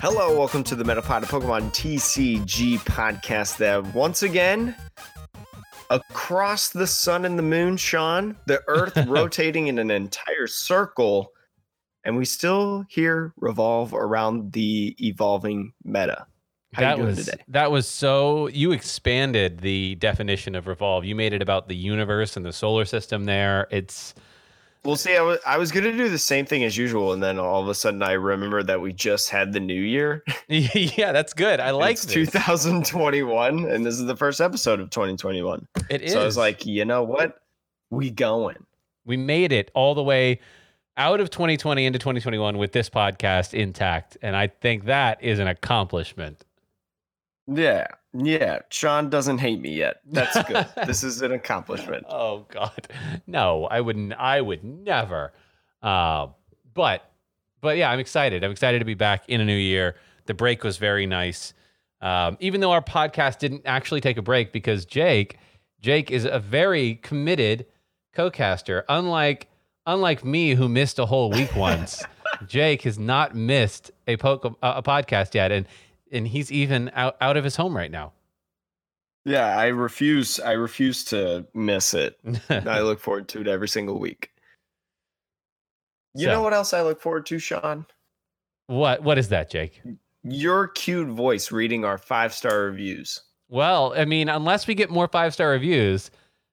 Hello, welcome to the Metapod of Pokemon TCG podcast. That once again, across the sun and the moon, Sean, the Earth rotating in an entire circle, and we still here revolve around the evolving meta. How that was today? that was so you expanded the definition of revolve. You made it about the universe and the solar system. There, it's We'll see. I was, I was going to do the same thing as usual, and then all of a sudden I remembered that we just had the new year. yeah, that's good. I like it's this. 2021, and this is the first episode of 2021. It is. So I was like, you know what? We going. we made it all the way out of 2020 into 2021 with this podcast intact, and I think that is an accomplishment. Yeah, yeah. Sean doesn't hate me yet. That's good. this is an accomplishment. Oh God, no! I wouldn't. I would never. Uh, but, but yeah, I'm excited. I'm excited to be back in a new year. The break was very nice, um, even though our podcast didn't actually take a break because Jake, Jake is a very committed co-caster. Unlike, unlike me, who missed a whole week once. Jake has not missed a poke, a, a podcast yet, and and he's even out, out of his home right now. Yeah, I refuse. I refuse to miss it. I look forward to it every single week. You So- know what else I look forward to, Sean? what what is that, Jake? Your cute voice reading our five star reviews. Well, I mean, unless we get more five star reviews,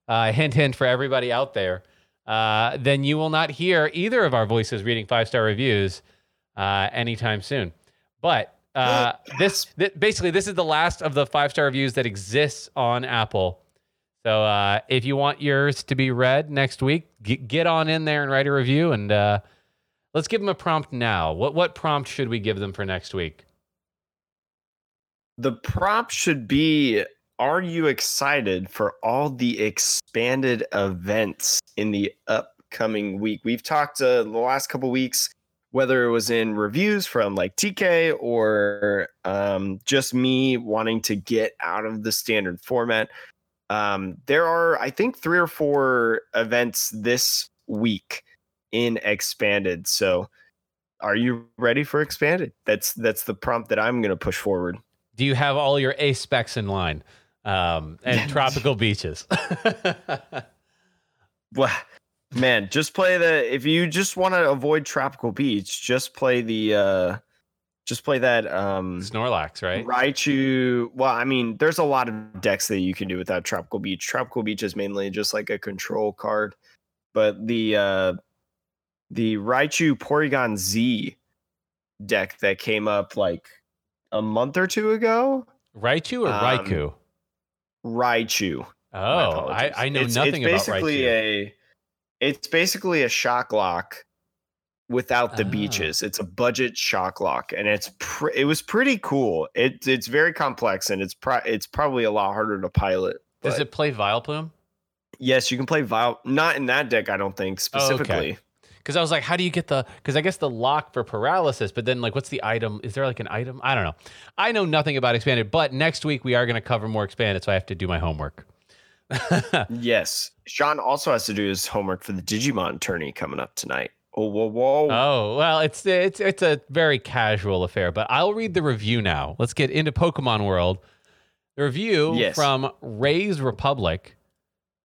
uh, hint, hint for everybody out there, uh, then you will not hear either of our voices reading five star reviews uh, anytime soon. But uh, this, th- basically, this is the last of the five star reviews that exists on Apple. So uh, if you want yours to be read next week, g- get on in there and write a review, and uh, let's give them a prompt now. What what prompt should we give them for next week? The prompt should be Are you excited for all the expanded events in the upcoming week? We've talked uh, the last couple weeks, whether it was in reviews from like TK or um, just me wanting to get out of the standard format. Um, there are, I think, three or four events this week in expanded. So, are you ready for expanded? That's that's the prompt that I'm going to push forward. Do you have all your Ace Specs in line? Um, and tropical beaches. Well, man, just play the. If you just want to avoid tropical beach, just play the. uh Just play that. um Snorlax, right? Raichu. Well, I mean, there's a lot of decks that you can do without tropical beach. Tropical beach is mainly just like a control card, but the uh the Raichu Porygon Z deck that came up like a month or two ago. Raichu or Um, Raikou? Raichu. Oh, I. I know It's- nothing it's about basically Raichu. a it's basically a shock lock without the Ah. beaches it's a budget shock lock and it's pr- it was pretty cool it, it's very complex and it's pro- it's probably a lot harder to pilot Does it play Vileplume? yes you can play Vile not in that deck i don't think Oh, okay. specifically Because I was like, how do you get the? Because I guess the lock for paralysis, but then like, what's the item? Is there like an item? I don't know. I know nothing about expanded, but next week we are going to cover more expanded, so I have to do my homework. yes sean also has to do his homework for the digimon tourney coming up tonight oh whoa whoa Oh well, it's it's it's a very casual affair, but I'll read the review now. Let's get into Pokemon World. The review Yes. from Ray's Republic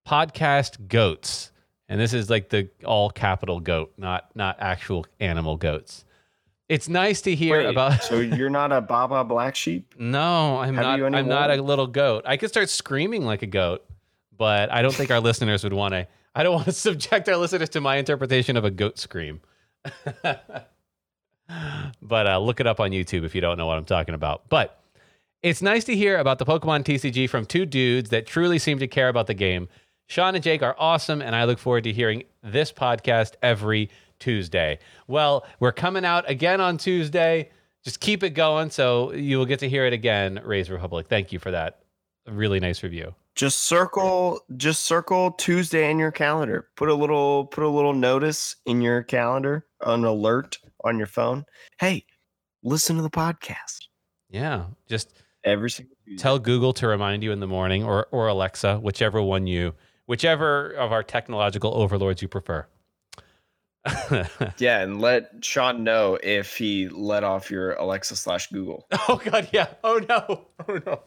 podcast goats, and this is like the all capital goat, not not actual animal goats. It's nice to hear Wait, about. so you're not a baba black sheep no, I'm Have not. I'm not a little goat. I could start screaming like a goat, but I don't think our listeners would want to. I don't want to subject our listeners to my interpretation of a goat scream. but uh, look it up on YouTube if you don't know what I'm talking about. But it's nice to hear about the Pokemon TCG from two dudes that truly seem to care about the game. Sean and Jake are awesome, and I look forward to hearing this podcast every Tuesday. Well, we're coming out again on Tuesday. Just keep it going so you will get to hear it again, Raise Republic. Thank you for that. Really nice review. Just circle just circle tuesday in your calendar put a little put a little notice in your calendar an alert on your phone hey listen to the podcast Yeah. Just every single Tuesday. tell Google to remind you in the morning or, or Alexa, whichever one you, whichever of our technological overlords you prefer. Yeah, and let Sean know if he let off your Alexa slash Google. oh god, yeah. Oh no. Oh no.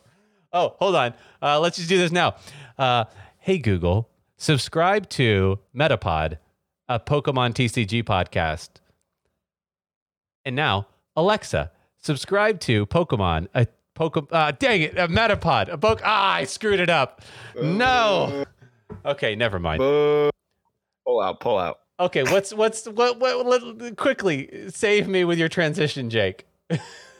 Oh, hold on. Uh, let's just do this now. Uh, hey Google, subscribe to Metapod, a Pokemon TCG podcast. And now, Alexa, subscribe to Pokemon, a Pokemon. Uh, dang it, a Metapod, a Poke. Ah, I screwed it up. No. Okay, never mind. Pull out, pull out. Okay, what's what's what what? Let, quickly save me with your transition, Jake.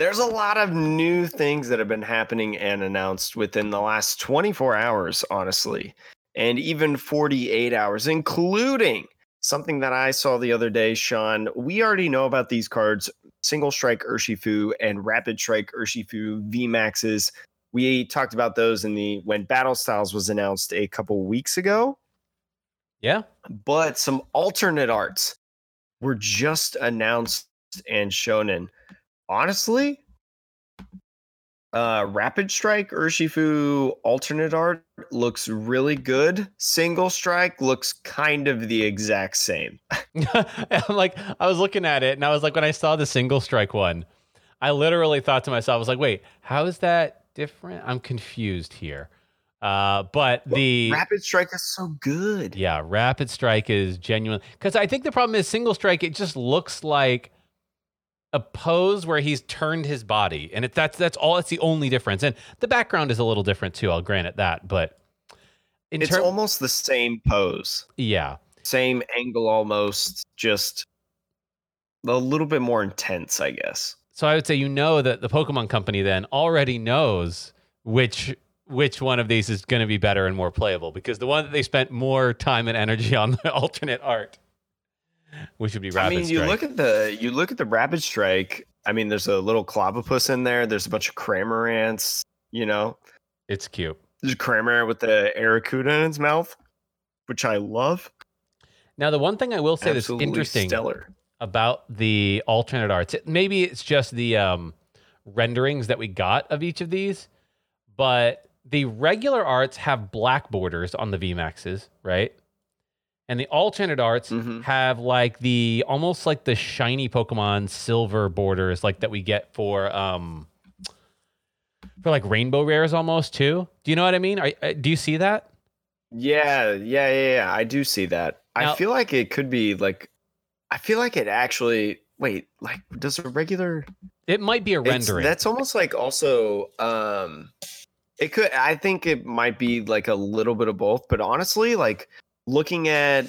There's a lot of new things that have been happening and announced within the last 24 hours, honestly, and even 48 hours, including something that I saw the other day, Sean. We already know about these cards Single Strike Urshifu and Rapid Strike Urshifu VMAXs. We talked about those in the when Battle Styles was announced a couple weeks ago. Yeah. but some alternate arts were just announced and shown in. Honestly, uh Rapid Strike Urshifu alternate art looks really good. Single Strike looks kind of the exact same. I'm like, I was looking at it and I was like, when I saw the single strike one, I literally thought to myself, I was like, wait, how is that different? I'm confused here. Uh, but the Rapid Strike is so good. yeah, rapid strike is genuine because I think the problem is single strike. It just looks like a pose where he's turned his body, and it, that's that's all. It's the only difference, and the background is a little different too. I'll grant it that, but in It's terms, almost the same pose. yeah, Same angle almost, just a little bit more intense, I guess. So I would say you know that the Pokemon company then already knows which which one of these is going to be better and more playable because the one that they spent more time and energy on the alternate art, which would be Rapid I mean, you Strike. look at the you look at the rapid strike. I mean, there's a little Clobbopus in there. There's a bunch of Cramorants. You know, it's cute. there's a Cramorant with the Arrokuda in its mouth, which I love. Now the one thing I will say that's interesting stellar. about the alternate arts, it, maybe it's just the um, renderings that we got of each of these, but the regular arts have black borders on the VMAXs, right? And the alternate arts Mhm. have like the almost like the shiny Pokemon silver borders, like that we get for um for like rainbow rares almost too. Do you know what I mean? Are, uh, do you see that? Yeah, yeah, yeah, yeah. I do see that. Now- I feel like it could be like. I feel like it actually. Wait, like, does a regular It might be a rendering. That's almost like also um it could I think it might be like a little bit of both, but honestly, like looking at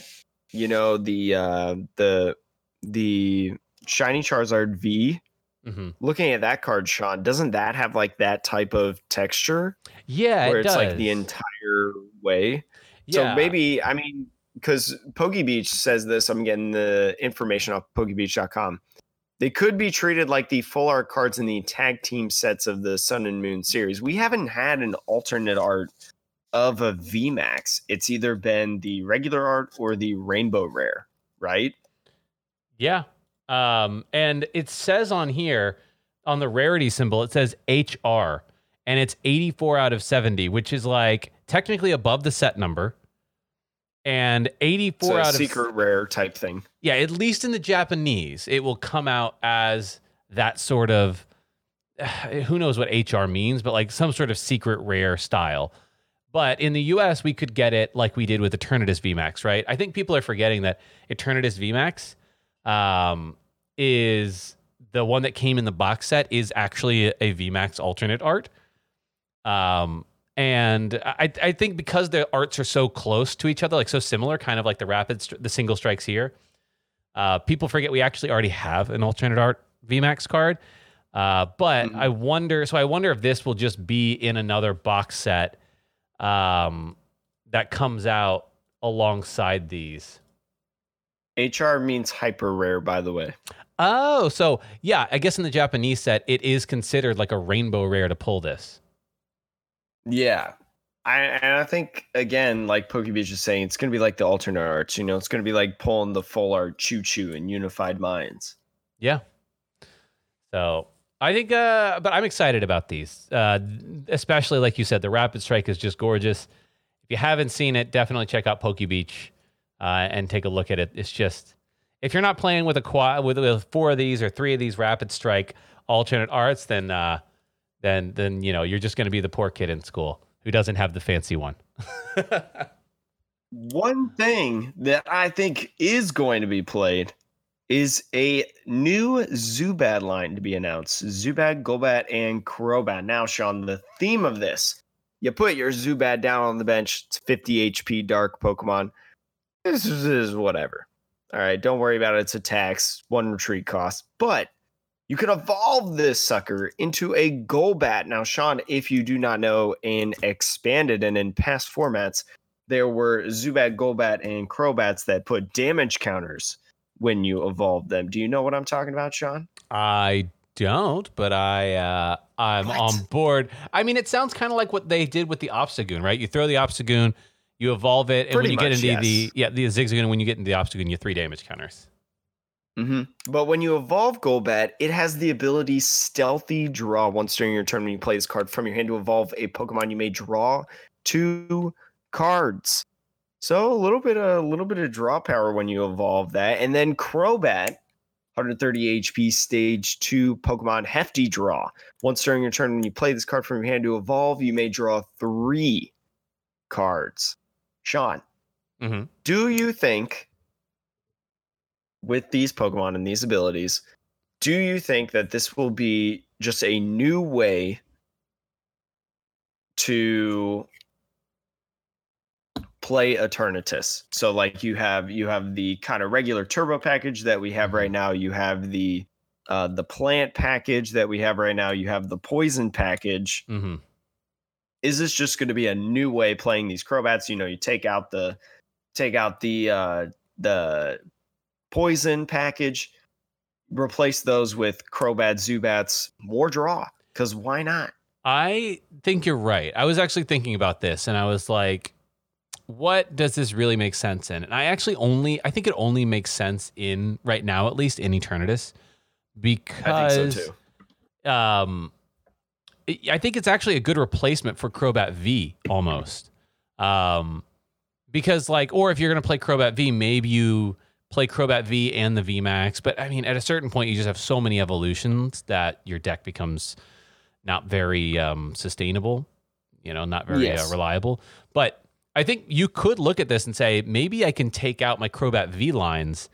you know the uh the the shiny Charizard V, Mhm. looking at that card, Sean, doesn't that have like that type of texture Yeah, where it it's like the entire way? Yeah. So maybe I mean because PokeBeach says this, I'm getting the information off PokeBeach.com. They could be treated like the full art cards in the tag team sets of the Sun and Moon series. We haven't had an alternate art of a VMAX. It's either been the regular art or the rainbow rare, right? Yeah. Um, and it says on here, on the rarity symbol, it says HR, and it's 84 out of 70, which is like technically above the set number. And 84 It's a out of secret rare type thing. yeah, at least in the Japanese, it will come out as that sort of who knows what HR means, but like some sort of secret rare style. But in the US, we could get it like we did with Eternatus VMAX, right? I think people are forgetting that Eternatus VMAX um, is the one that came in the box set is actually a, VMAX alternate art. Um, and I, I think because the arts are so close to each other, like so similar, kind of like the rapid, the single strikes here, uh, people forget we actually already have an alternate art VMAX card. Uh, but Mhm. I wonder, so I wonder if this will just be in another box set um, that comes out alongside these. HR means hyper rare, by the way. Oh, so yeah, I guess in the Japanese set, it is considered like a rainbow rare to pull this. Yeah. I, and I think again, like Pokebeach is saying, it's gonna be like the alternate arts. You know, it's gonna be like pulling the full art Choo Choo and Unified Minds. Yeah. So I think, uh, but I'm excited about these, uh, especially like you said, the Rapid Strike is just gorgeous. If you haven't seen it, definitely check out Poke Beach. uh, and take a look at it. It's just if you're not playing with a quad with, with four of these or three of these rapid strike alternate arts, then uh, then then you know you're just going to be the poor kid in school who doesn't have the fancy one. one thing that I think is going to be played is a new Zubat line to be announced. Zubat, Golbat, and Crobat. Now, Sean, the theme of this, you put your Zubat down on the bench. It's 50 HP dark Pokemon. This is, whatever. All right, don't worry about it. its attacks, one retreat cost. But you can evolve this sucker into a Golbat. Now, Sean, if you do not know, in expanded and in past formats, there were Zubat, Golbat, and Crobats that put damage counters when you evolve them. Do you know what I'm talking about, Sean? I don't, but I uh, I'm what? on board. I mean, it sounds kind of like what they did with the Obstagoon, right? You throw the Obstagoon, you evolve it, and Pretty when you much, get into yes. the yeah the Zigzagoon, when you get into the Obstagoon, you three damage counters. Mm-hmm. But when you evolve Golbat, it has the ability Stealthy Draw once during your turn when you play this card from your hand to evolve a Pokemon. You may draw two cards. So a little bit a little bit of draw power when you evolve that, and then Crobat, 130 HP, stage two Pokemon Hefty Draw. Once during your turn, when you play this card from your hand to evolve, you may draw three cards. Sean, mm-hmm. do you think with these Pokemon and these abilities, do you think that this will be just a new way to play Eternatus. So like you have you have the kind of regular turbo package that we have right mm-hmm. now. You have the uh, the plant package that we have right now. You have the poison package. Mm-hmm. Is this just going to be a new way playing these Crobats? You know, you take out the take out the uh, the poison package, replace those with Crobat Zubats, more draw. Because why not? I think you're right. I was actually thinking about this, and I was like, what does this really make sense in? And I actually only, I think it only makes sense in right now, at least in Eternatus, because I think so too. Um, I think it's actually a good replacement for Crobat V almost. Um, because like, or if you're gonna play Crobat V, maybe you play Crobat V and the V Max. But I mean, at a certain point, you just have so many evolutions that your deck becomes not very um, sustainable. You know, not very uh, yes. uh, reliable. But I think you could look at this and say maybe I can take out my Crobat V lines,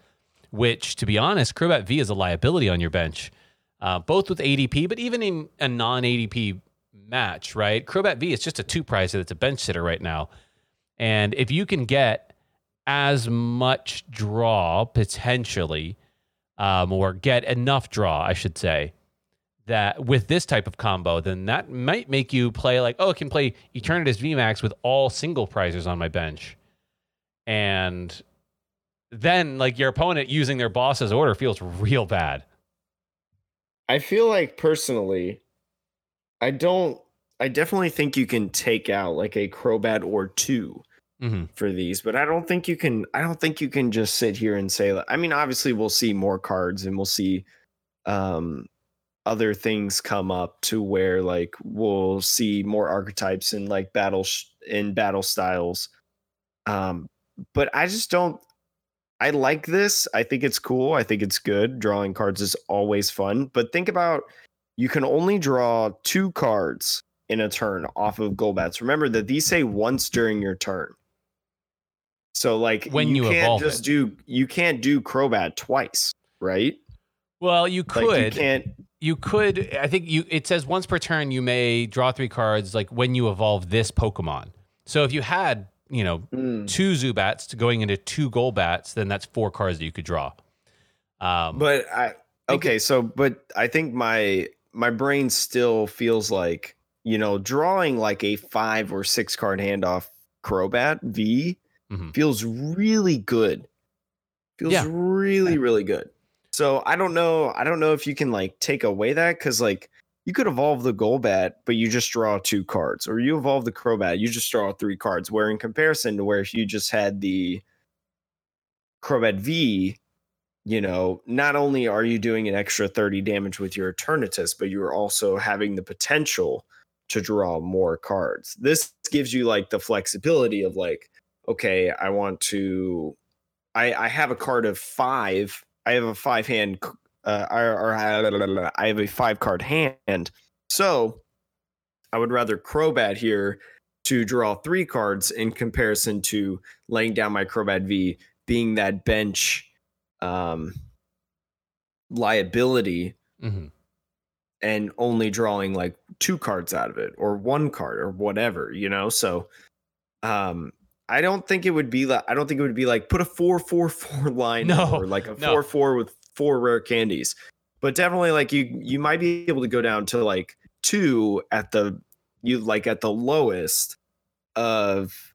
which, to be honest, Crobat V is a liability on your bench, uh, both with ADP, but even in a non ADP match, right? Crobat V is just a two pricer that's a bench sitter right now. And if you can get as much draw potentially, um, or get enough draw, I should say, that with this type of combo, then that might make you play like, oh, I can play Eternatus VMAX with all single prizers on my bench. And then like your opponent using their boss's order feels real bad. I feel like personally, I don't I definitely think you can take out like a Crobat or 2 mm-hmm. for these, but I don't think you can I don't think you can just sit here and say I mean, obviously we'll see more cards and we'll see um other things come up to where like we'll see more archetypes in like battle sh- in battle styles um but i just don't i like this i think it's cool i think it's good drawing cards is always fun but think about you can only draw two cards in a turn off of Golbats. Remember that these say once during your turn. So like when you, you can't just it. do you can't do Crobat twice, right? Well, you could. Like you can't you could i think you it says once per turn you may draw three cards like when you evolve this pokemon so if you had you know mm. two zubats going into two golbats then that's four cards that you could draw um, but i okay so but i think my my brain still feels like you know drawing like a five or six card handoff crobat v mm-hmm. feels really good feels yeah. really really good so I don't know. I don't know if you can like take away that because like you could evolve the Golbat, but you just draw two cards, or you evolve the Crobat, you just draw three cards. Where in comparison to where if you just had the Crobat V, you know, not only are you doing an extra 30 damage with your Eternatus, but you're also having the potential to draw more cards. This gives you like the flexibility of like, okay, I want to I I have a card of five. I have a five hand. Uh, or, or I have a five card hand. So I would rather Crobat here to draw three cards in comparison to laying down my Crobat V being that bench um, liability hmm and only drawing like two cards out of it or one card or whatever, you know? So um I don't think it would be like I don't think it would be like put a four four four line No, or like a no. four four with four rare candies. But definitely like you you might be able to go down to like two at the you like at the lowest of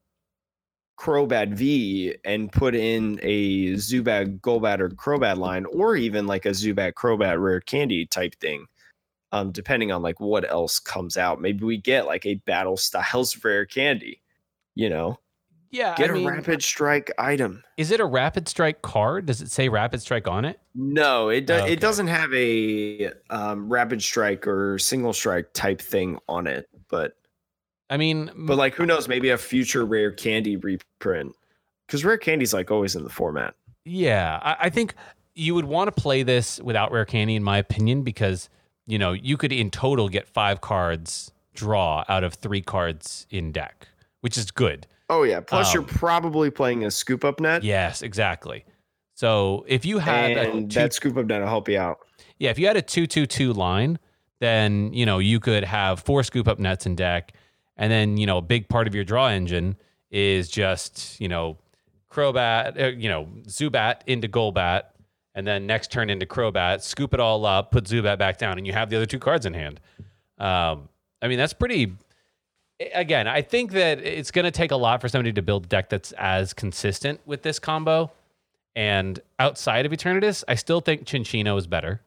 Crobat V and put in a Zubat Golbat or Crobat line, or even like a Zubat Crobat rare candy type thing. Um, depending on like what else comes out. Maybe we get like a battle styles rare candy, you know. Yeah. Get I a mean, rapid strike item. Is it a rapid strike card? Does it say rapid strike on it? No, it do- Okay. it doesn't have a um, rapid strike or single strike type thing on it, but I mean, but like who knows? Maybe a future rare candy reprint because rare candy's like always in the format. Yeah, I, I think you would want to play this without rare candy, in my opinion, because you know you could in total get five cards draw out of three cards in deck, which is good. Oh yeah. Plus, you're Um, probably playing a scoop up net, Yes, exactly. So if you had a and two, that scoop up net will help you out. yeah, if you had a two two two line, then you know you could have four scoop up nets in deck, and then you know a big part of your draw engine is just you know Crobat, uh, you know Zubat into Golbat, and then next turn into Crobat, scoop it all up, put Zubat back down, and you have the other two cards in hand. Um, I mean that's pretty. Again, I think that it's going to take a lot for somebody to build a deck that's as consistent with this combo. And outside of Eternatus, I still think Cinccino is better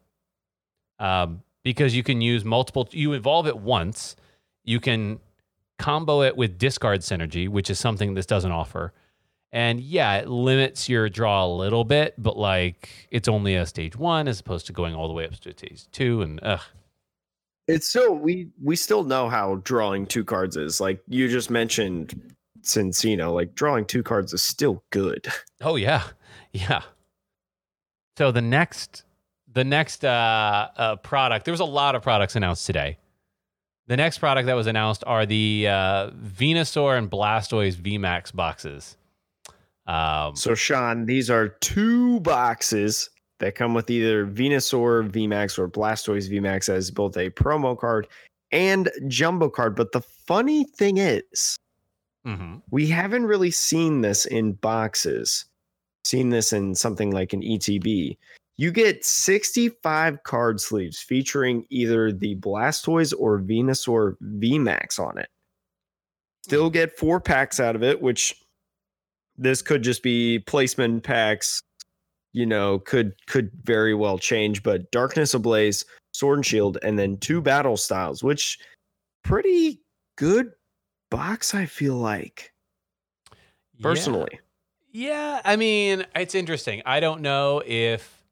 um, because you can use multiple. You evolve it once, you can combo it with discard synergy, which is something this doesn't offer. And yeah, it limits your draw a little bit, but like it's only a stage one as opposed to going all the way up to stage two. And ugh, It's still we we still know how drawing two cards is. Like you just mentioned Cinccino, like drawing two cards is still good. oh yeah, yeah. So the next, the next uh, uh, product, there was a lot of products announced today. The next product that was announced are the uh, Venusaur and Blastoise VMAX boxes. Um, So Sean, these are two boxes that come with either Venusaur VMAX or Blastoise VMAX as both a promo card and jumbo card. But the funny thing is, mhm. we haven't really seen this in boxes. Seen this in something like an ETB. You get 65 card sleeves featuring either the Blastoise or Venusaur VMAX on it. Still get four packs out of it, which this could just be placement packs. You know, could could very well change, but Darkness Ablaze, Sword and Shield, and then two battle styles, which pretty good box, I feel like Yeah. personally. Yeah, I mean, it's interesting. I don't know if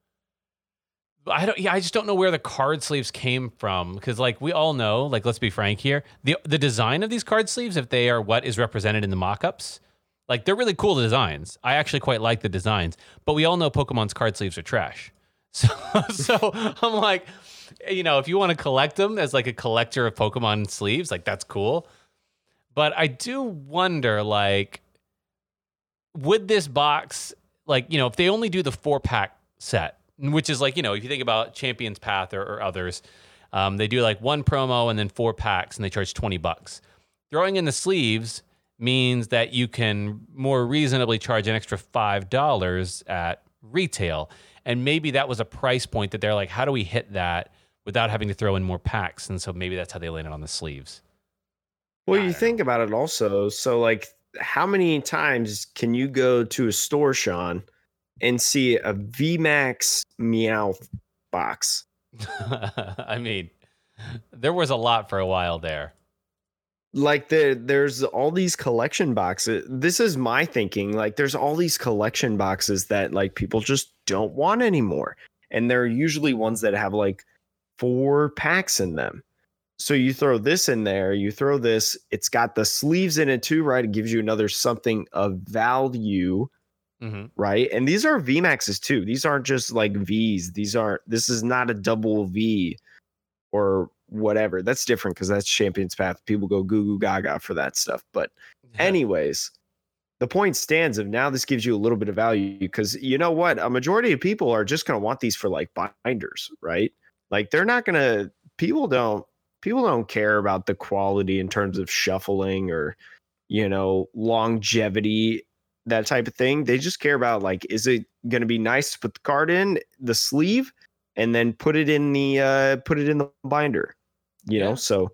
I don't yeah, I just don't know where the card sleeves came from because like we all know, like let's be frank here, the the design of these card sleeves if they are what is represented in the mock-ups, like they're really cool designs. I actually quite like the designs, but we all know Pokemon's card sleeves are trash. So so I'm like, you know, if you want to collect them as like a collector of Pokemon sleeves, like that's cool. But I do wonder like would this box like you know if they only do the four pack set which is like you know if you think about champions path or, or others um, they do like one promo and then four packs and they charge 20 bucks throwing in the sleeves means that you can more reasonably charge an extra five dollars at retail. And maybe that was a price point that they're like how do we hit that without having to throw in more packs? And so maybe that's how they landed on the sleeves. Well, you don't think about it also. So, like, how many times can you go to a store, Sean, and see a VMAX Meow box? i mean there was a lot for a while there Like, there, there's all these collection boxes. This is my thinking. Like, there's all these collection boxes that like people just don't want anymore, and they're usually ones that have like four packs in them. So you throw this in there, you throw this, it's got the sleeves in it too, right? It gives you another something of value hmm right? And these are VMAXs too. These aren't just like Vs. These aren't. This is not a double V or whatever. That's different because that's Champions Path. People go goo goo gaga for that stuff. But anyways, the point stands of now this gives you a little bit of value because you know what? A majority of people are just going to want these for like binders, right? Like they're not going to. People don't. People don't care about the quality in terms of shuffling or you know longevity that type of thing. They just care about like, is it going to be nice to put the card in the sleeve and then put it in the uh, put it in the binder, you Yeah. know? So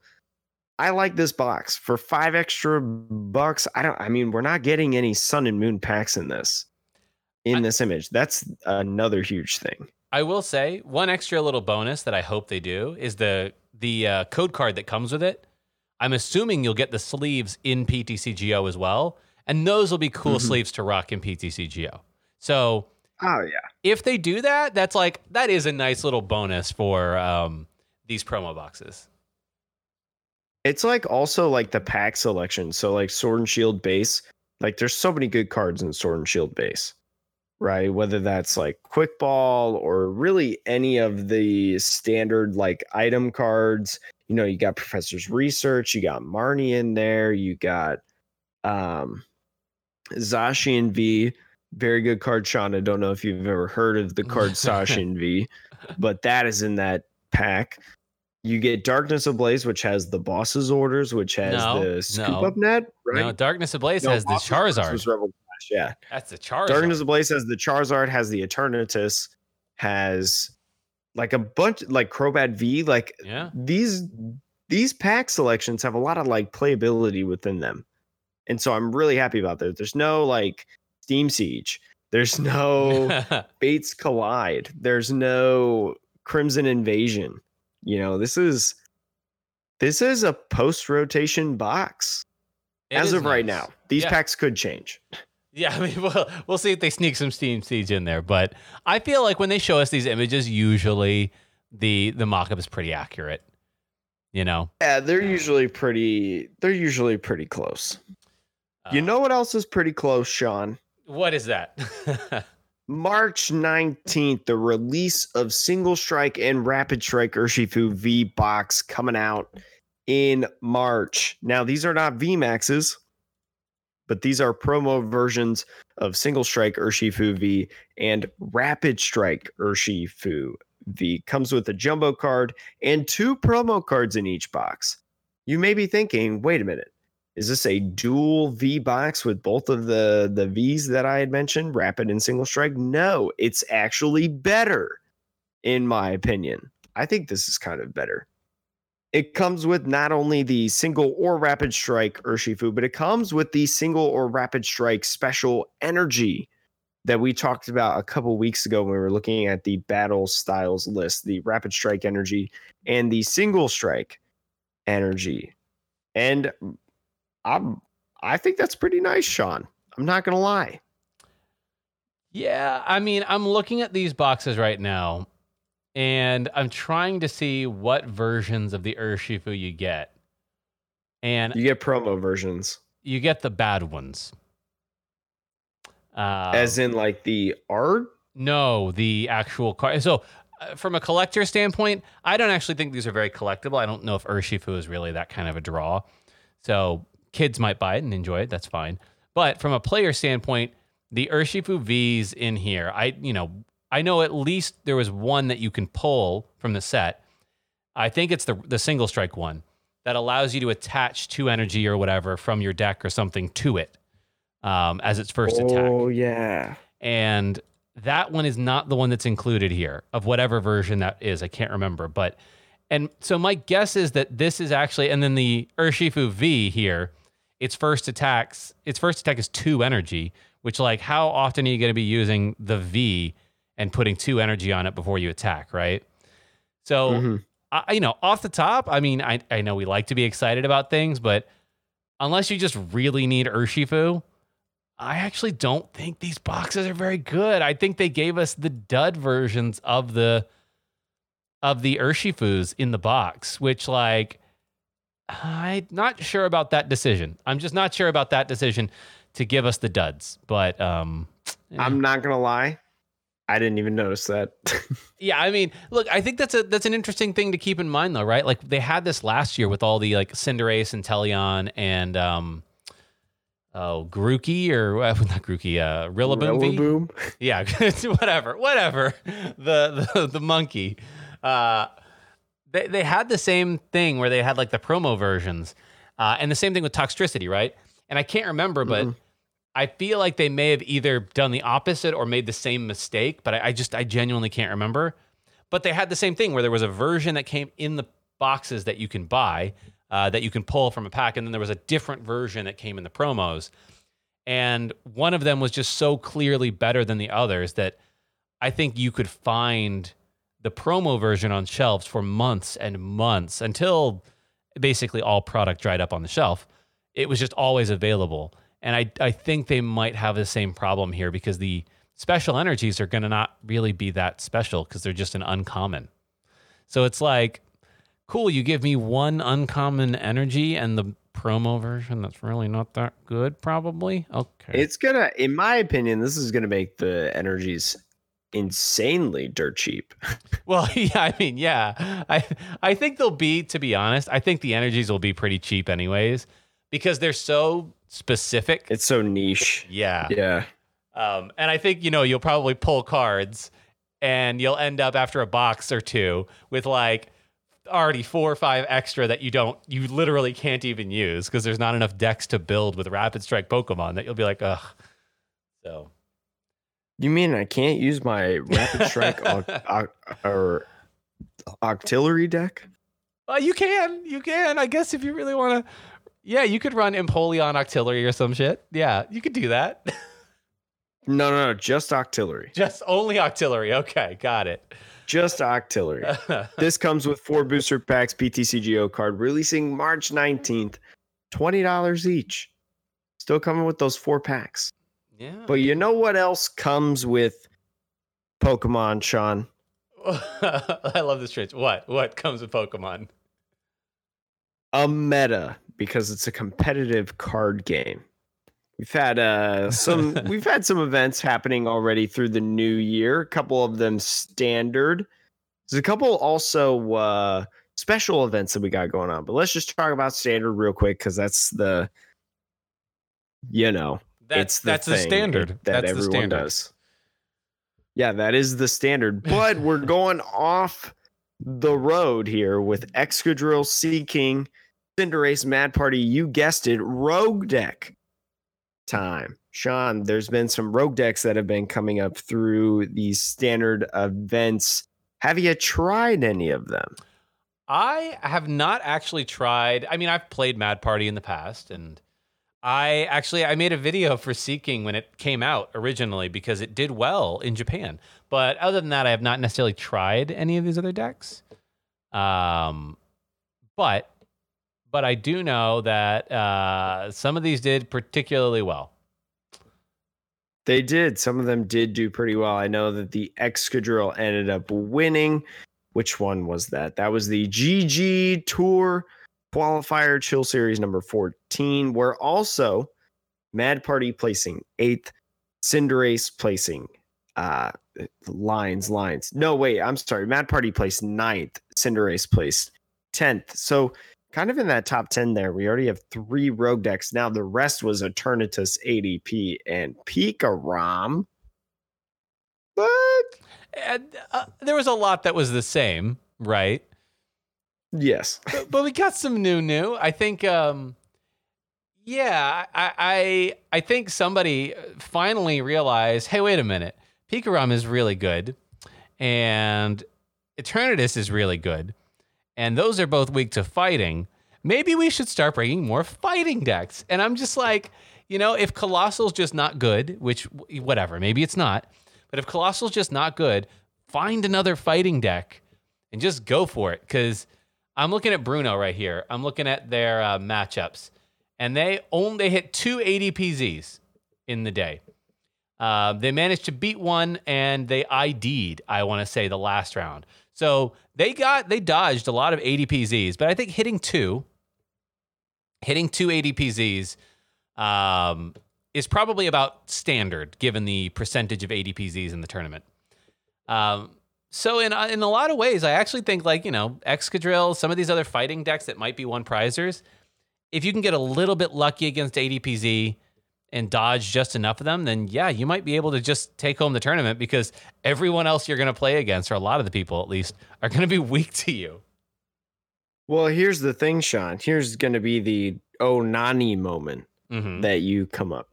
I like this box for five extra bucks. I don't. I mean, we're not getting any sun and moon packs in this in I- this image. That's another huge thing. I will say one extra little bonus that I hope they do is the the uh, code card that comes with it. I'm assuming you'll get the sleeves in PTCGO as well, and those will be cool Mhm. sleeves to rock in PTCGO. So Oh yeah. if they do that, that's like that is a nice little bonus for um, these promo boxes. It's like also like the pack selection. So like Sword and Shield base, like there's so many good cards in Sword and Shield base, right? Whether that's like Quick Ball or really any of the standard like item cards. You know, you got Professor's Research, you got Marnie in there, you got um Zacian V. Very good card, Sean. I don't know if you've ever heard of the card Zacian V, but that is in that pack. You get Darkness Ablaze, which has the boss's orders, which has No, the scoop no. up net, right? No, Darkness Ablaze No, has the Charizard. Rebel Clash, yeah. That's the Charizard. Darkness Ablaze has the Charizard, has the Eternatus, has like a bunch like Crobat V. Like yeah. these these pack selections have a lot of like playability within them. And so I'm really happy about that. There's no like Steam Siege. There's no Fates Collide. There's no Crimson Invasion. You know, this is this is a post rotation box It as of right now. These Yeah. packs could change. Yeah, I mean, we'll, we'll see if they sneak some Steam Siege in there. But I feel like when they show us these images, usually the the mock-up is pretty accurate. You know, Yeah, they're usually pretty they're usually pretty close. you Uh, know what else is pretty close, Sean? what is that? March 19th, the release of Single Strike and Rapid Strike Urshifu V box coming out in March. Now, these are not V Maxes, but these are promo versions of Single Strike Urshifu V and Rapid Strike Urshifu V. Comes with a jumbo card and two promo cards in each box. You may be thinking, wait a minute. Is this a dual V box with both of the the V's that I had mentioned, rapid and single strike? No, it's actually better, in my opinion. I think this is kind of better. It comes with not only the single or rapid strike Urshifu, but it comes with the single or rapid strike special energy that we talked about a couple weeks ago when we were looking at the battle styles list, the rapid strike energy and the single strike energy. And I'm I think that's pretty nice, Sean. I'm not gonna lie. yeah, I mean, I'm looking at these boxes right now, and I'm trying to see what versions of the Urshifu you get, and You get promo versions, you get the bad ones. Uh, as in like the art. No, the actual card. So, uh, from a collector standpoint, I don't actually think these are very collectible. I don't know if Urshifu is really that kind of a draw. So, kids might buy it and enjoy it. That's fine. But from a player standpoint, the Urshifu V's in here, I you know, I know at least there was one that you can pull from the set. I think it's the the single strike one that allows you to attach two energy or whatever from your deck or something to it um, as its first attack Oh yeah. and that one is not the one that's included here of whatever version that is. I can't remember, but and so my guess is that this is actually and then the Urshifu V here, its first attacks, its first attack is two energy, which like how often are you going to be using the V and putting two energy on it before you attack, right? So Mhm. I, you know, off the top, I mean, I, I know we like to be excited about things, but unless you just really need Urshifu, I actually don't think these boxes are very good. I think they gave us the dud versions of the of the Urshifus in the box, which like I'm not sure about that decision. I'm just not sure about that decision to give us the duds. But um Yeah. I'm not gonna lie. I didn't even notice that. Yeah, I mean, look, I think that's a that's an interesting thing to keep in mind, though, right? Like they had this last year with all the like Cinderace and Teleon and um, oh Grookey or uh, not Grookey, uh, Rillaboom. Rillaboom. Yeah, whatever, whatever. The the the monkey. Uh, they they had the same thing where they had like the promo versions, uh, and the same thing with Toxtricity right? And I can't remember, but Mhm. I feel like they may have either done the opposite or made the same mistake, but I, I just I genuinely can't remember. But they had the same thing where there was a version that came in the boxes that you can buy, uh, that you can pull from a pack, and then there was a different version that came in the promos. And one of them was just so clearly better than the others that I think you could find the promo version on shelves for months and months until basically all product dried up on the shelf. It was just always available. And I, I think they might have the same problem here because the special energies are going to not really be that special because they're just an uncommon. So it's like, cool, you give me one uncommon energy and the promo version that's really not that good, probably. Okay. It's gonna, in my opinion, this is gonna make the energies insanely dirt cheap. Well, yeah, I mean, yeah. I I think they'll be, to be honest, I think the energies will be pretty cheap anyways because they're so specific. It's so niche. yeah. Yeah. Um, and I think, you know, you'll probably pull cards and you'll end up after a box or two with like already four or five extra that you don't, you literally can't even use because there's not enough decks to build with rapid strike Pokemon that you'll be like, ugh. So, You mean I can't use my rapid strike au- au- or octillery deck? uh, you can, you can, I guess if you really want to. Yeah, you could run Empoleon Octillery or some shit. Yeah, you could do that. No, no, no, just octillery. Just only Octillery. Okay, got it. Just octillery. this comes with four booster packs, PTCGO card, releasing March 19th, $20 each. Still coming with those four packs. Yeah. But you know what else comes with Pokemon, Sean? I love this trade. What? What comes with Pokemon? A meta, because it's a competitive card game. We've had uh, some we've had some events happening already through the new year. A couple of them standard. There's a couple also uh, special events that we got going on. But let's just talk about standard real quick because that's the you know That's the that's the standard. that that's the everyone standard. does. Yeah, that is the standard. But we're going off the road here with Excadrill, Seaking, Cinderace, Mad Party. You guessed it, Rogue Deck time. Sean, there's been some Rogue decks that have been coming up through these standard events. Have you tried any of them? I have not actually tried. I mean, I've played Mad Party in the past, and I actually I made a video for Seaking when it came out originally because it did well in Japan. But other than that, I have not necessarily tried any of these other decks. Um, but but I do know that uh, some of these did particularly well. They did. Some of them did do pretty well. I know that the Excadrill ended up winning. Which one was that? That was the GG Tour Qualifier Chill Series number 14, where also Mad Party placing eighth, Cinderace placing uh lines, lines. No, wait, I'm sorry. Mad Party placed ninth, Cinderace placed 10th. So kind of in that top 10 there. We already have three rogue decks. Now the rest was Eternatus, ADP, and Pikarom. But And, uh, there was a lot that was the same, right? Yes, but, but we got some new new. I think um yeah, I, I I think somebody finally realized, hey, wait a minute. Pikarom is really good and Eternatus is really good. And those are both weak to fighting. Maybe we should start bringing more fighting decks. And I'm just like, you know, if Coalossal's just not good, which whatever, maybe it's not. But if Coalossal's just not good, find another fighting deck and just go for it. Because I'm looking at Bruno right here. I'm looking at their uh, matchups, and they only they hit two ADPZs in the day. Uh, they managed to beat one, and they ID'd. I want to say the last round. So they got they dodged a lot of ADPZs, but I think hitting two, hitting two ADPZs, um, is probably about standard given the percentage of ADPZs in the tournament. Um, so in in a lot of ways, I actually think like you know Excadrill, some of these other fighting decks that might be one prizers, if you can get a little bit lucky against ADPZ and dodge just enough of them, then yeah, you might be able to just take home the tournament because everyone else you're going to play against, or a lot of the people at least, are going to be weak to you. Well, here's the thing, Sean. Here's going to be the oh Nani moment Mm-hmm. that you come up.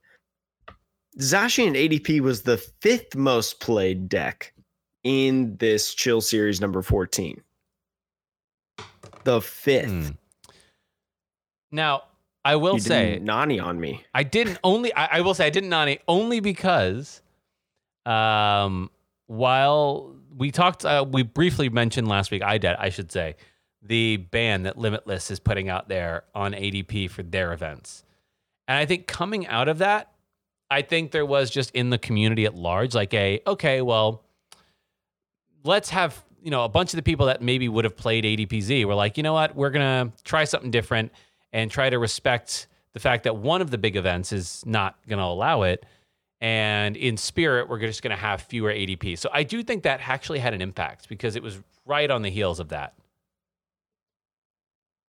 Zacian ADP was the fifth most played deck in this chill series number 14. The fifth. Hmm. Now, I will you say, didn't Nani on me. I didn't only. I, I will say I didn't Nani only because, um, while we talked, uh, we briefly mentioned last week. I did. I should say the ban that Limitless is putting out there on ADP for their events, and I think coming out of that, I think there was just in the community at large like a okay, well, let's have you know a bunch of the people that maybe would have played ADPZ were like, you know what, we're gonna try something different and try to respect the fact that one of the big events is not to allow it. And in spirit, we're just going to have fewer ADP. So I do think that actually had an impact because it was right on the heels of that.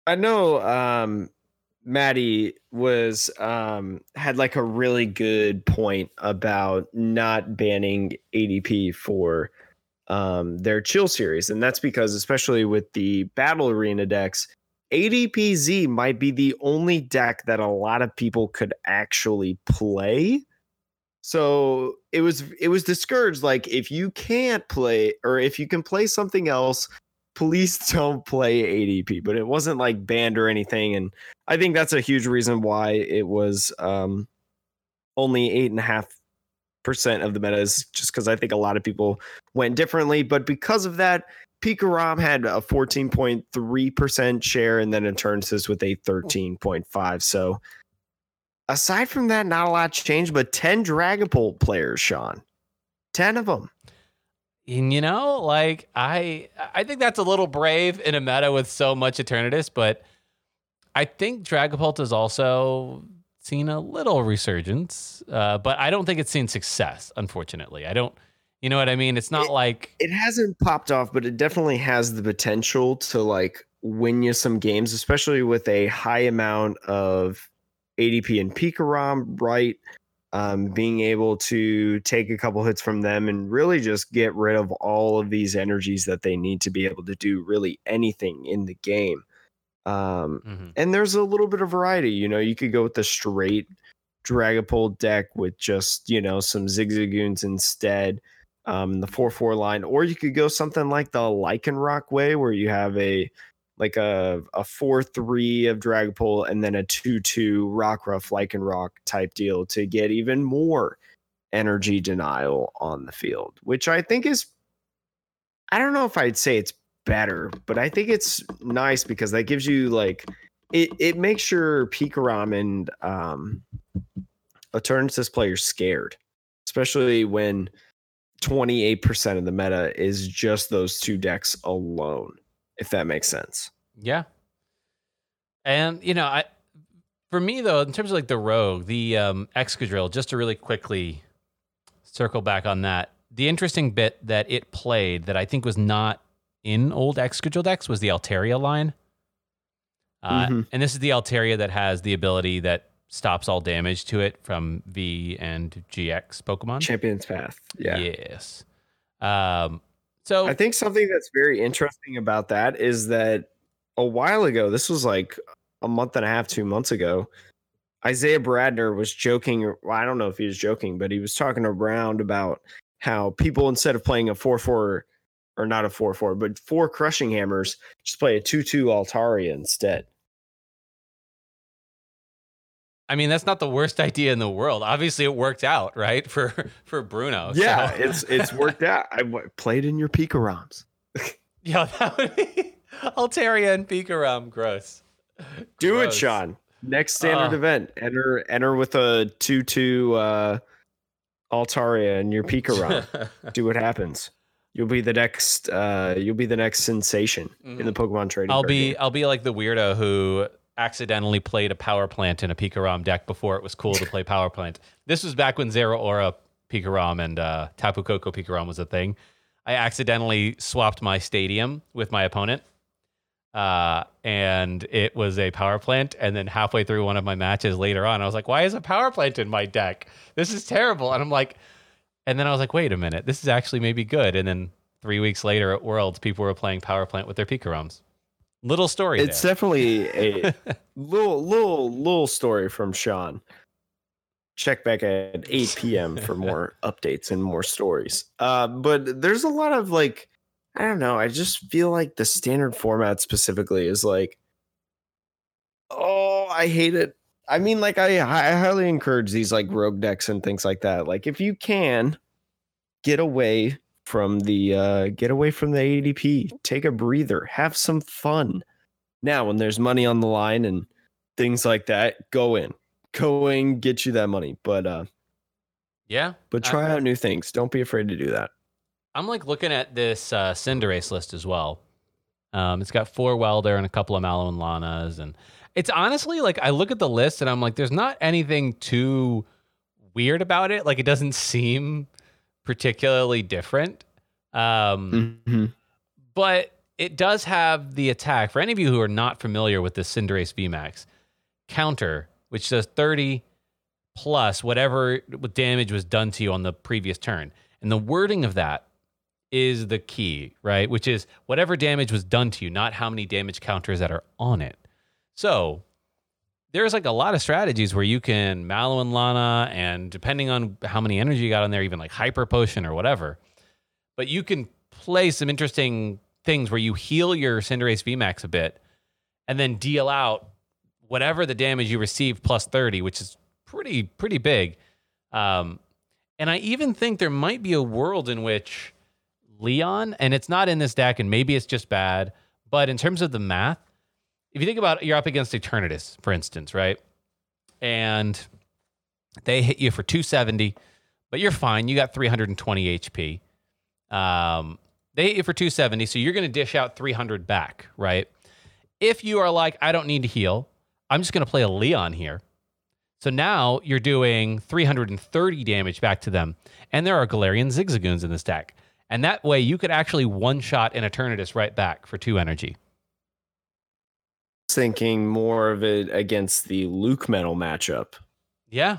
I know um Maddie was um had like a really good point about not banning ADP for um their chill series and that's because especially with the battle arena decks ADPZ might be the only deck that a lot of people could actually play. So it was it was discouraged like if you can't play or if you can play something else please don't play ADP, but it wasn't like banned or anything. And I think that's a huge reason why it was um, only eight and a half percent of the meta is just because I think a lot of people went differently. But because of that, Pikarom had a 14.3% share, and then Eternatus with a 13.5. So aside from that, not a lot changed, but 10 Dragapult players, Sean. 10 of them. And you know, like I I think that's a little brave in a meta with so much Eternatus, but I think Dragapult is also seen a little resurgence, uh, but I don't think it's seen success. Unfortunately, I don't. You know what I mean? It's not It- like it hasn't popped off, but it definitely has the potential to like win you some games, especially with a high amount of ADP and Pikarom, right? Um, being able to take a couple hits from them and really just get rid of all of these energies that they need to be able to do really anything in the game. Um, Mhm. and there's a little bit of variety. You know, you could go with the straight Dragapult deck with just you know some Zigzagoons instead, um, the four four line, or you could go something like the Lycanroc way, where you have a like a a four three of Dragapult and then a two two Rockruff Lycanroc type deal to get even more energy denial on the field, which I think is I don't know if I'd say it's better, but I think it's nice because that gives you like it it makes your Pikarom and um Eternatus players scared, especially when 28% of the meta is just those two decks alone, if that makes sense. Yeah. And you know, I for me though, in terms of like the rogue, the um Excadrill, just to really quickly circle back on that, the interesting bit that it played that I think was not in old Excadrill decks was the Altaria line. Uh, Mhm. And this is the Altaria that has the ability that stops all damage to it from V and GX Pokemon. Champion's Path. Yeah. Yes. Um. So I think something that's very interesting about that is that a while ago, this was like a month and a half, two months ago, Isaiah Bradner was joking. Well, I don't know if he was joking, but he was talking around about how people, instead of playing a 4 4 or not a 4 4, but four crushing hammers, just play a 2 2 Altaria instead. I mean, that's not the worst idea in the world. Obviously, it worked out, right? For for Bruno. Yeah, So- it's it's worked out. I played in your Pika ROMs. yeah, that would be Altaria and Pikarom. Gross. Do Gross. it, Sean. Next standard Oh. event. Enter enter with a 2 2 uh, Altaria and your Pika ROM. Do what happens. You'll be the next uh, you'll be the next sensation in the Pokemon trading. Mm-hmm. I'll be game. I'll be like the weirdo who accidentally played a power plant in a Pikarom deck before it was cool to play power plant. This was back when Zeraora Pikarom and uh, Tapu Koko Pikarom was a thing. I accidentally swapped my stadium with my opponent. Uh, and it was a power plant. And then halfway through one of my matches later on, I was like, why is a power plant in my deck? This is terrible. And I'm like, and then I was like, wait a minute, this is actually maybe good. And then three weeks later at Worlds, people were playing power plant with their Pikaroms. Little story. It's there. definitely a little little little story from Sean. Check back at 8 p.m. for more updates and more stories. Uh, but there's a lot of like, I don't know. I just feel like the standard format specifically is like, oh, I hate it. I mean, like, I, I highly encourage these like rogue decks and things like that. Like, if you can get away from the uh, get away from the ADP, take a breather, have some fun. Now, when there's money on the line and things like that, go in, go in, get you that money. But uh, yeah, but try I, out new things. Don't be afraid to do that. I'm like looking at this uh, Cinderace list as well. Um, it's got four Welder and a couple of Mallow and Lanas, and it's honestly like I look at the list and I'm like, there's not anything too weird about it. Like it doesn't seem particularly different. Um, mm-hmm. But it does have the attack. For any of you who are not familiar with the Cinderace VMAX, counter, which does 30 plus whatever damage was done to you on the previous turn. And the wording of that is the key, right? Which is whatever damage was done to you, not how many damage counters that are on it. So there's like a lot of strategies where you can Mallow and Lana, and depending on how many energy you got on there, even like Hyper Potion or whatever. But you can play some interesting things where you heal your Cinderace VMAX a bit and then deal out whatever the damage you receive plus 30, which is pretty, pretty big. Um, and I even think there might be a world in which Leon, and it's not in this deck, and maybe it's just bad, but in terms of the math, if you think about it, you're up against Eternatus, for instance, right? And they hit you for 270, but you're fine. You got 320 HP. Um, they hit you for 270, so you're going to dish out 300 back, right? If you are like, I don't need to heal, I'm just going to play a Leon here. So now you're doing 330 damage back to them. And there are Galarian Zigzagoons in this deck. And that way you could actually one shot an Eternatus right back for two energy thinking more of it against the LucMetal matchup. Yeah.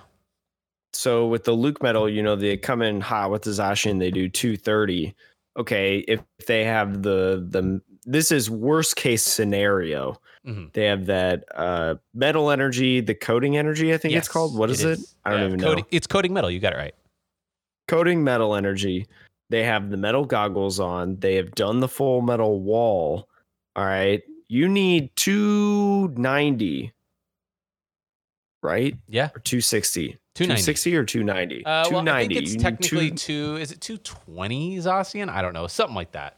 So with the LucMetal, you know, they come in hot with the Zacian, they do 230. Okay, if they have the the this is worst case scenario. Mm-hmm. They have that uh metal energy, the coating energy, I think yes, it's called. What is it? Is. I don't yeah, even coating, know. It's coating metal, you got it right. Coating metal energy. They have the metal goggles on. They have done the full metal wall. All right you need 290 right? Yeah. Or 260 260 or 290 uh, 290 well, I think it's you technically two, two is it 220 Zacian? I don't know something like that.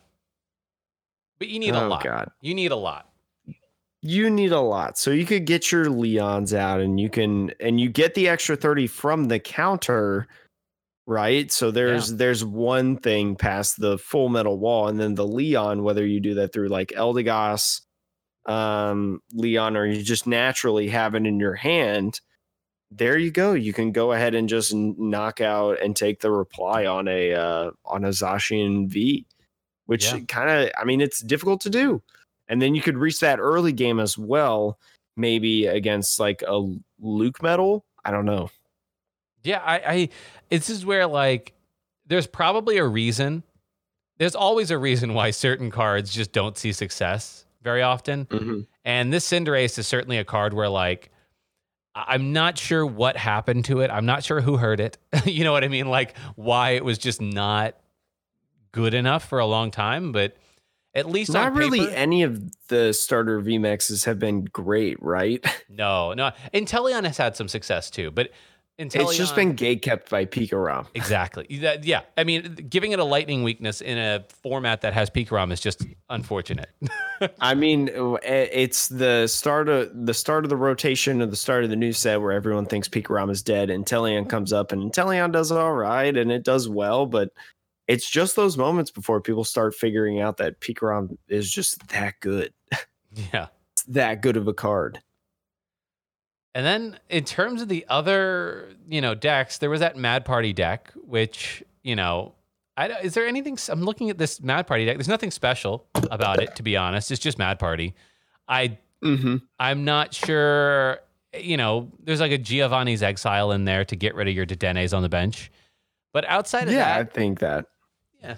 But you need a oh, lot. God. you need a lot. You need a lot. So you could get your leons out and you can and you get the extra 30 from the counter right? So there's yeah. there's one thing past the full metal wall and then the leon whether you do that through like eldegoss um, Leon, or you just naturally have it in your hand, there you go. You can go ahead and just knock out and take the reply on a uh, on a Zacian V, which yeah. kind of I mean it's difficult to do. And then you could reach that early game as well, maybe against like a LucMetal. I don't know. Yeah, I, I this is where like there's probably a reason. There's always a reason why certain cards just don't see success very often. Mm-hmm. And this Cinderace is certainly a card where like I'm not sure what happened to it. I'm not sure who heard it. you know what I mean? Like why it was just not good enough for a long time, but at least not paper, really any of the starter VMAXs have been great, right? No, no. Inteleon has had some success too, but It's just been gate kept by Pikarom. Exactly. Yeah. I mean, giving it a lightning weakness in a format that has Pikarom is just unfortunate. I mean, it's the start of the start of the rotation of the start of the new set where everyone thinks Pikarom is dead. And Inteleon comes up, and Inteleon does all right, and it does well, but it's just those moments before people start figuring out that Pikarom is just that good. Yeah, that good of a card. And then in terms of the other, you know, decks, there was that Mad Party deck, which, you know, I, is there anything? I'm looking at this Mad Party deck. There's nothing special about it, to be honest. It's just Mad Party. I, Mm-hmm. I'm not sure. You know, there's like a Giovanni's Exile in there to get rid of your Dedennes on the bench. But outside of Yeah, I think that. yeah,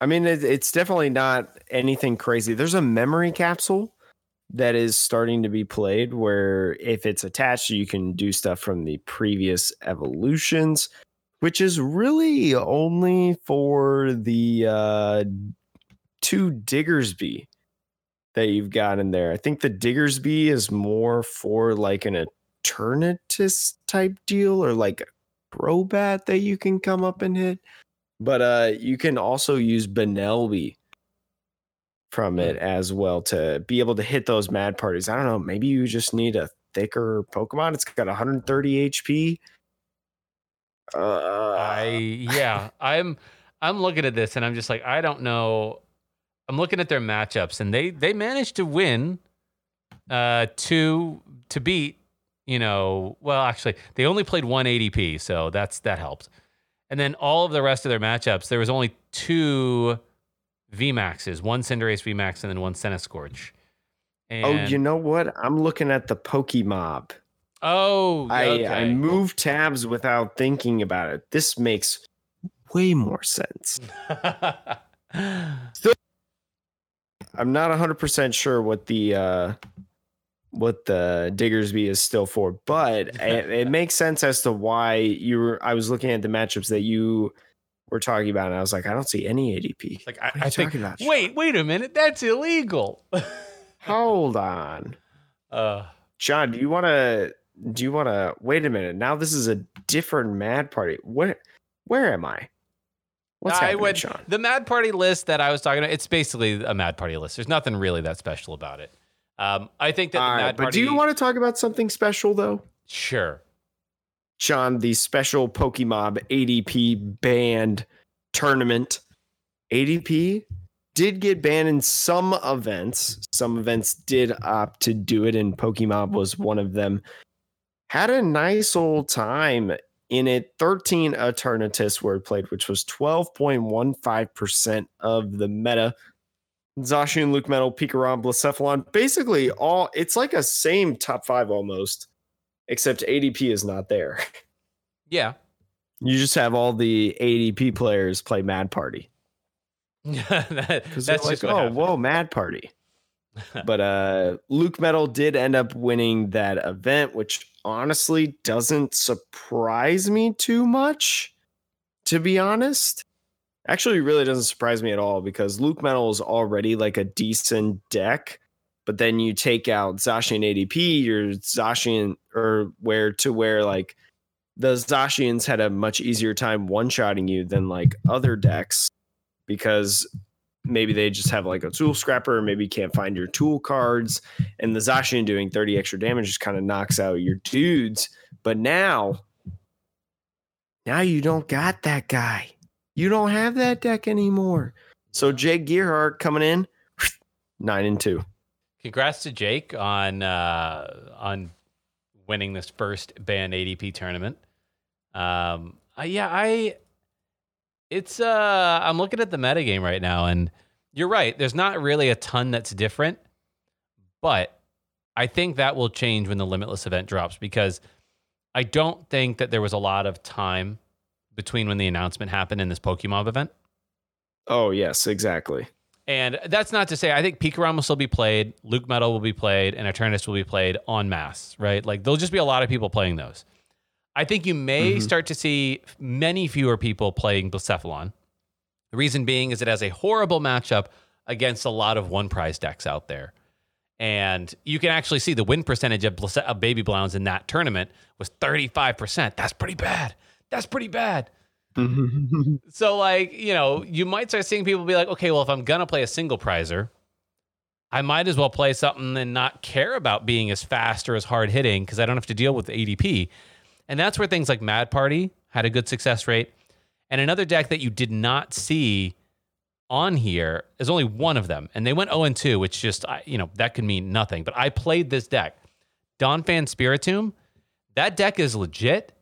I mean, it, it's definitely not anything crazy. There's a memory capsule that is starting to be played where if it's attached, you can do stuff from the previous evolutions, which is really only for the uh, two Diggersby that you've got in there. I think the Diggersby is more for like an Eternatus type deal or like a Crobat that you can come up and hit but uh you can also use Bunnelby from it as well to be able to hit those mad parties. I don't know, maybe you just need a thicker Pokemon. It's got 130 HP. Uh, I yeah, I'm I'm looking at this and I'm just like I don't know. I'm looking at their matchups and they they managed to win uh to to beat, you know, well actually they only played one ADP, so that's that helps. And then all of the rest of their matchups, there was only two VMAXs, one Cinderace VMAX and then one Centiskorch. oh, you know what? I'm looking at the Pokemob. Oh, I, okay. I move tabs without thinking about it. This makes way more sense. I'm not 100% sure what the uh what the Diggersby is still for, but it, it makes sense as to why you were I was looking at the matchups that you were talking about and I was like I don't see any ADP. like I, What are you I think talking about, wait, wait a minute, that's illegal. Hold on. uh John, do you want to do you want to wait a minute? Now this is a different mad party. Where where am I? What's I happening, would Sean? the Mad Party list that I was talking about. It's basically a Mad Party list. There's nothing really that special about it. Um, I think that the All right, Mad but Party. do you want to talk about something special though? Sure. Sean, the special Pokemon ADP banned tournament. ADP did get banned in some events. Some events did opt to do it, and Pokemon was one of them. Had a nice old time in it. 13 Eternatus were played, which was 12.15% of the meta. Zacian, LucMetal, Pikarom, Blacephalon, basically all it's like a same top five almost, except ADP is not there. Yeah. You just have all the ADP players play Mad Party. that, Because that's like, just what oh, happened. whoa, Mad Party. but uh LucMetal did end up winning that event, which honestly doesn't surprise me too much, to be honest. Actually, really doesn't surprise me at all because LucMetal is already like a decent deck. But then you take out Zacian ADP, your Zacian or where to where like the Zacians had a much easier time one-shotting you than like other decks because maybe they just have like a tool scrapper, maybe you can't find your tool cards, and the Zacian doing 30 extra damage just kind of knocks out your dudes. But now, now you don't got that guy. You don't have that deck anymore. So Jake Gearhart coming in, nine and two. Congrats to Jake on uh, on winning this first banned ADP tournament. Um, uh, yeah, I it's uh I'm looking at the metagame right now, and you're right. There's not really a ton that's different, but I think that will change when the limitless event drops because I don't think that there was a lot of time between when the announcement happened and this Pokemon event. Oh yes, exactly. And that's not to say I think Pikarom will still be played, LucMetal will be played, and Eternatus will be played en masse, right? Like there'll just be a lot of people playing those. I think you may Mhm. start to see many fewer people playing Blacephalon. The reason being is it has a horrible matchup against a lot of one prize decks out there. And you can actually see the win percentage of, Blace- of Baby Blounds in that tournament was 35%. That's pretty bad. That's pretty bad. So, like, you know, you might start seeing people be like, okay, well, if I'm to play a single prizer, I might as well play something and not care about being as fast or as hard hitting because I don't have to deal with the ADP. And that's where things like Mad Party had a good success rate. And another deck that you did not see on here is only one of them. And they went 0 and 2, which just, you know, that could mean nothing. But I played this deck. Donphan Spiritomb, that deck is legit,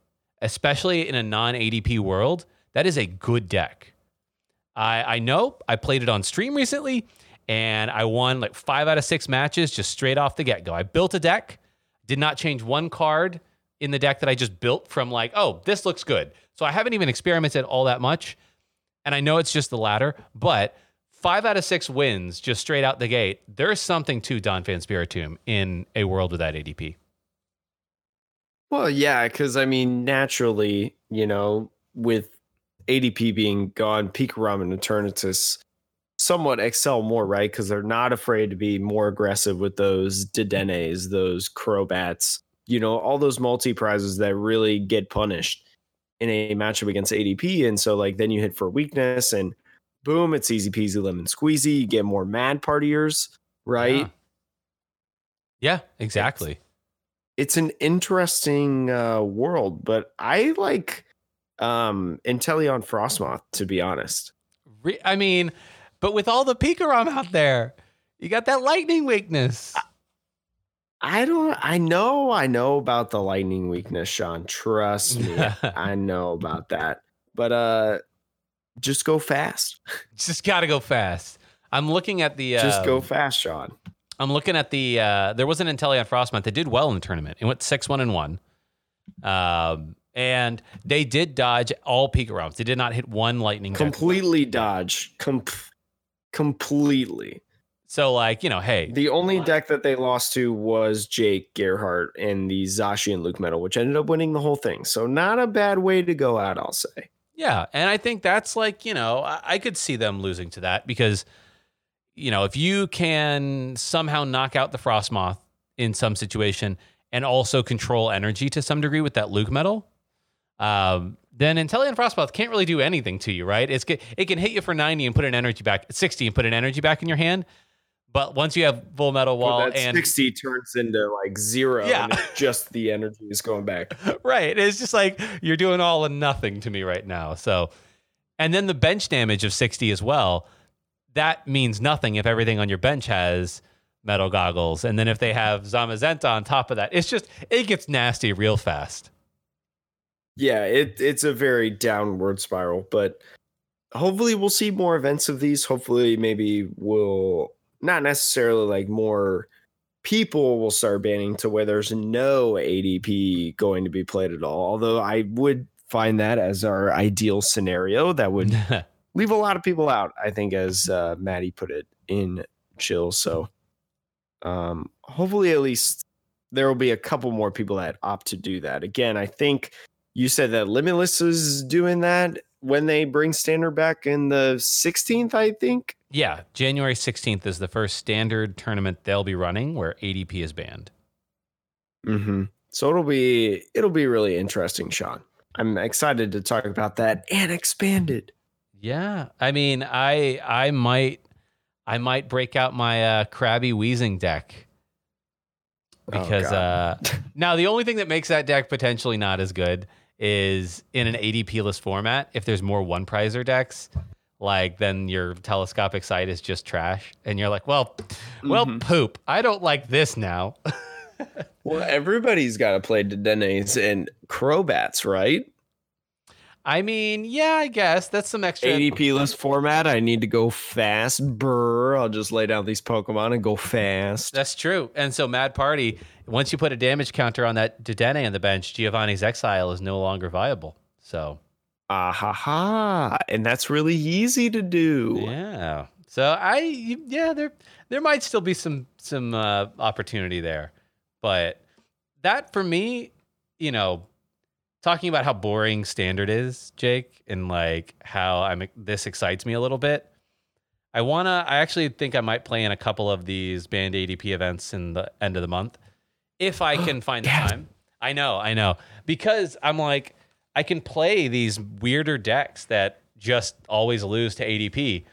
especially in a non ADP world. That is a good deck. I, I know I played it on stream recently and I won like five out of six matches just straight off the get go. I built a deck, did not change one card in the deck that I just built from like, oh, this looks good. So I haven't even experimented all that much. And I know it's just the latter, but five out of six wins just straight out the gate. There's something to Donphan Spiritomb in a world without ADP. Well, yeah, because I mean, naturally, you know, with ADP being gone, Pikarom and Eternatus somewhat excel more, right? Because they're not afraid to be more aggressive with those Dedennes, those Crobats, you know, all those multi prizes that really get punished in a matchup against ADP. And so, like, then you hit for weakness and boom, it's easy peasy lemon squeezy. You get more mad partiers, right? Yeah, yeah exactly. It's, it's an interesting uh, world, but I like um Inteleon Frosmoth, to be honest. Re- I mean, but with all the Pikarom out there, you got that lightning weakness. I don't I know I know about the lightning weakness, Sean. Trust me. I know about that. But uh just go fast. Just gotta go fast. I'm looking at the uh, Just go um, fast, Sean. I'm looking at the uh there was an Inteleon Frosmoth that did well in the tournament. It went six one and one. Um and they did dodge all Pikaroms. They did not hit one lightning. Completely dodge. Com- completely. So, like, you know, hey. The only deck that they lost to was Jake Gerhardt and the Zashi and LucMetal, which ended up winning the whole thing. So, not a bad way to go out, I'll say. Yeah. And I think that's like, you know, I, I could see them losing to that because, you know, if you can somehow knock out the Frosmoth in some situation and also control energy to some degree with that LucMetal, um, then Inteleon Frosmoth can't really do anything to you, right? It's it can hit you for 90 and put an energy back, 60 and put an energy back in your hand. But once you have full metal wall well, and 60 turns into like zero, yeah. just the energy is going back. right. It's just like you're doing all and nothing to me right now. So, and then the bench damage of 60 as well. That means nothing if everything on your bench has metal goggles. And then if they have Zamazenta on top of that, it's just, it gets nasty real fast. Yeah, it it's a very downward spiral, but hopefully we'll see more events of these. Hopefully maybe we'll not necessarily like more people will start banning to where there's no ADP going to be played at all. Although I would find that as our ideal scenario that would leave a lot of people out, I think as uh, Maddie put it in chill. So um hopefully at least there will be a couple more people that opt to do that. Again, I think you said that Limitless is doing that when they bring standard back in the 16th, I think. Yeah, January 16th is the first standard tournament they'll be running where ADP is banned. Mm-hmm. So it'll be it'll be really interesting, Sean. I'm excited to talk about that and expanded. Yeah, I mean, I I might I might break out my uh, Krabby Weezing deck because oh, uh, now the only thing that makes that deck potentially not as good is in an ADP list format. If there's more one prizer decks, like then your telescopic sight is just trash, and you're like, well, well, mm-hmm. poop. I don't like this now. well, everybody's got to play Dedennes and Crobats, right? I mean, yeah, I guess that's some extra ADP list format. I need to go fast. Brr. I'll just lay down these Pokemon and go fast. That's true. And so Mad Party, once you put a damage counter on that Dedenne on the bench, Giovanni's Exile is no longer viable. So ah ha ha. And that's really easy to do. Yeah. So I yeah, there there might still be some some uh, opportunity there. But that for me, you know, talking about how boring standard is, Jake, and like how I'm this excites me a little bit. I wanna. I actually think I might play in a couple of these banned ADP events in the end of the month, if I can find the time. I know, I know, because I'm like, I can play these weirder decks that just always lose to ADP,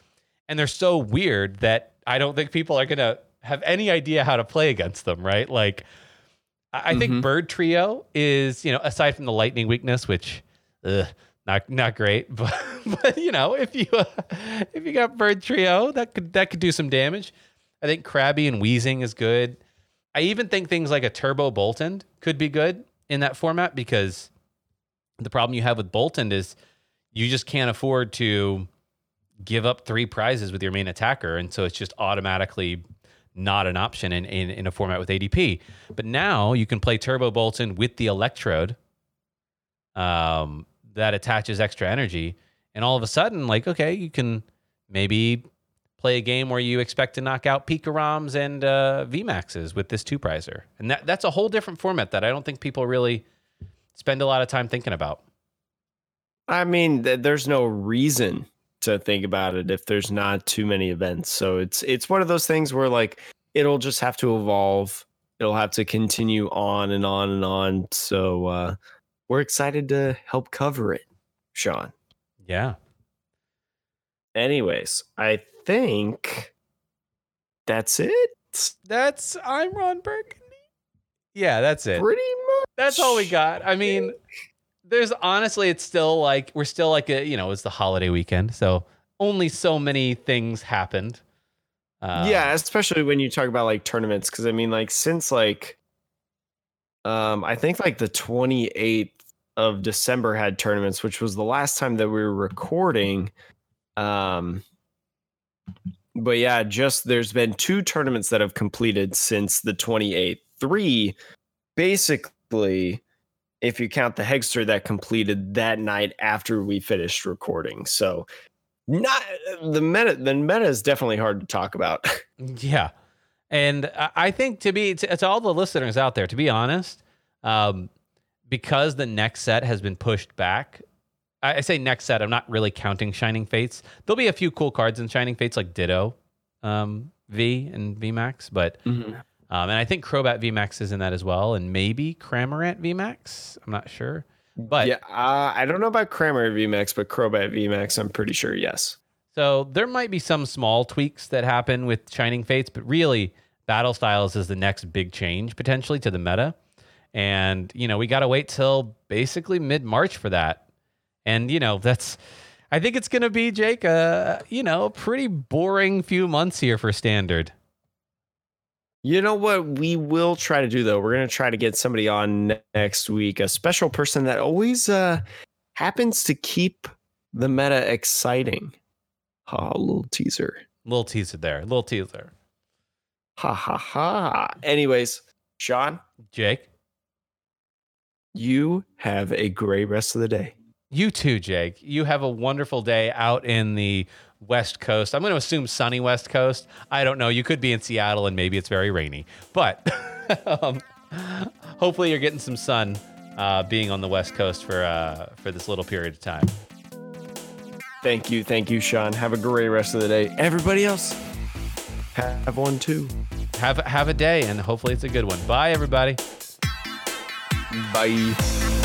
and they're so weird that I don't think people are gonna have any idea how to play against them. Right? Like, I, mm-hmm. think Bird Trio is, you know, aside from the lightning weakness, which, ugh, not not great, but but you know, if you uh, if you got Bird Trio, that could that could do some damage. I think Krabby and Weezing is good. I even think things like a turbo Boltund could be good in that format because the problem you have with Boltund is you just can't afford to give up three prizes with your main attacker. And so it's just automatically not an option in, in, in a format with ADP. But now you can play Turbo Boltund with the Electrode um, that attaches extra energy. And all of a sudden, like, okay, you can maybe play a game where you expect to knock out Pikaroms and uh, VMAXs with this two prizer. And that, that's a whole different format that I don't think people really spend a lot of time thinking about. I mean, th- there's no reason to think about it if there's not too many events. So it's it's one of those things where like it'll just have to evolve. It'll have to continue on and on and on. So uh we're excited to help cover it, Sean. Yeah. Anyways, I think that's it. That's I'm Ron Burgundy. Yeah, that's it. Pretty much. That's all we got. I mean, there's honestly, it's still like we're still like a you know it's the holiday weekend, so only so many things happened. Uh, yeah, especially when you talk about like tournaments, because I mean, like since like, um, I think like the 28th of December had tournaments, which was the last time that we were recording. Um, but yeah, just there's been two tournaments that have completed since the 28th. Three, basically if you count the Hegster that completed that night after we finished recording. So not the meta the meta is definitely hard to talk about. yeah. And I think to be to, to, all the listeners out there, to be honest, um, because the next set has been pushed back, I, I, say next set. I'm not really counting Shining Fates. There'll be a few cool cards in Shining Fates like Ditto, um, V and VMAX, but mm-hmm. Um, and I think Crobat VMAX is in that as well, and maybe Cramorant VMAX. I'm not sure. But yeah, uh, I don't know about Cramorant VMAX, but Crobat VMAX, I'm pretty sure, yes. So there might be some small tweaks that happen with Shining Fates, but really, Battle Styles is the next big change potentially to the meta. And, you know, we got to wait till basically mid March for that. And, you know, that's, I think it's going to be, Jake, uh, you know, a pretty boring few months here for Standard. You know what we will try to do though? We're going to try to get somebody on next week, a special person that always uh happens to keep the meta exciting. Ha, oh, little teaser. Little teaser there. Little teaser. Ha ha ha. Anyways, Sean, Jake, you have a great rest of the day. You too, Jake. You have a wonderful day out in the West Coast. I'm going to assume sunny West Coast. I don't know. You could be in Seattle and maybe it's very rainy, but um, hopefully you're getting some sun uh, being on the West Coast for uh, for this little period of time. Thank you, thank you, Sean. Have a great rest of the day. Everybody else, have one too. Have have a day, and hopefully it's a good one. Bye, everybody. Bye.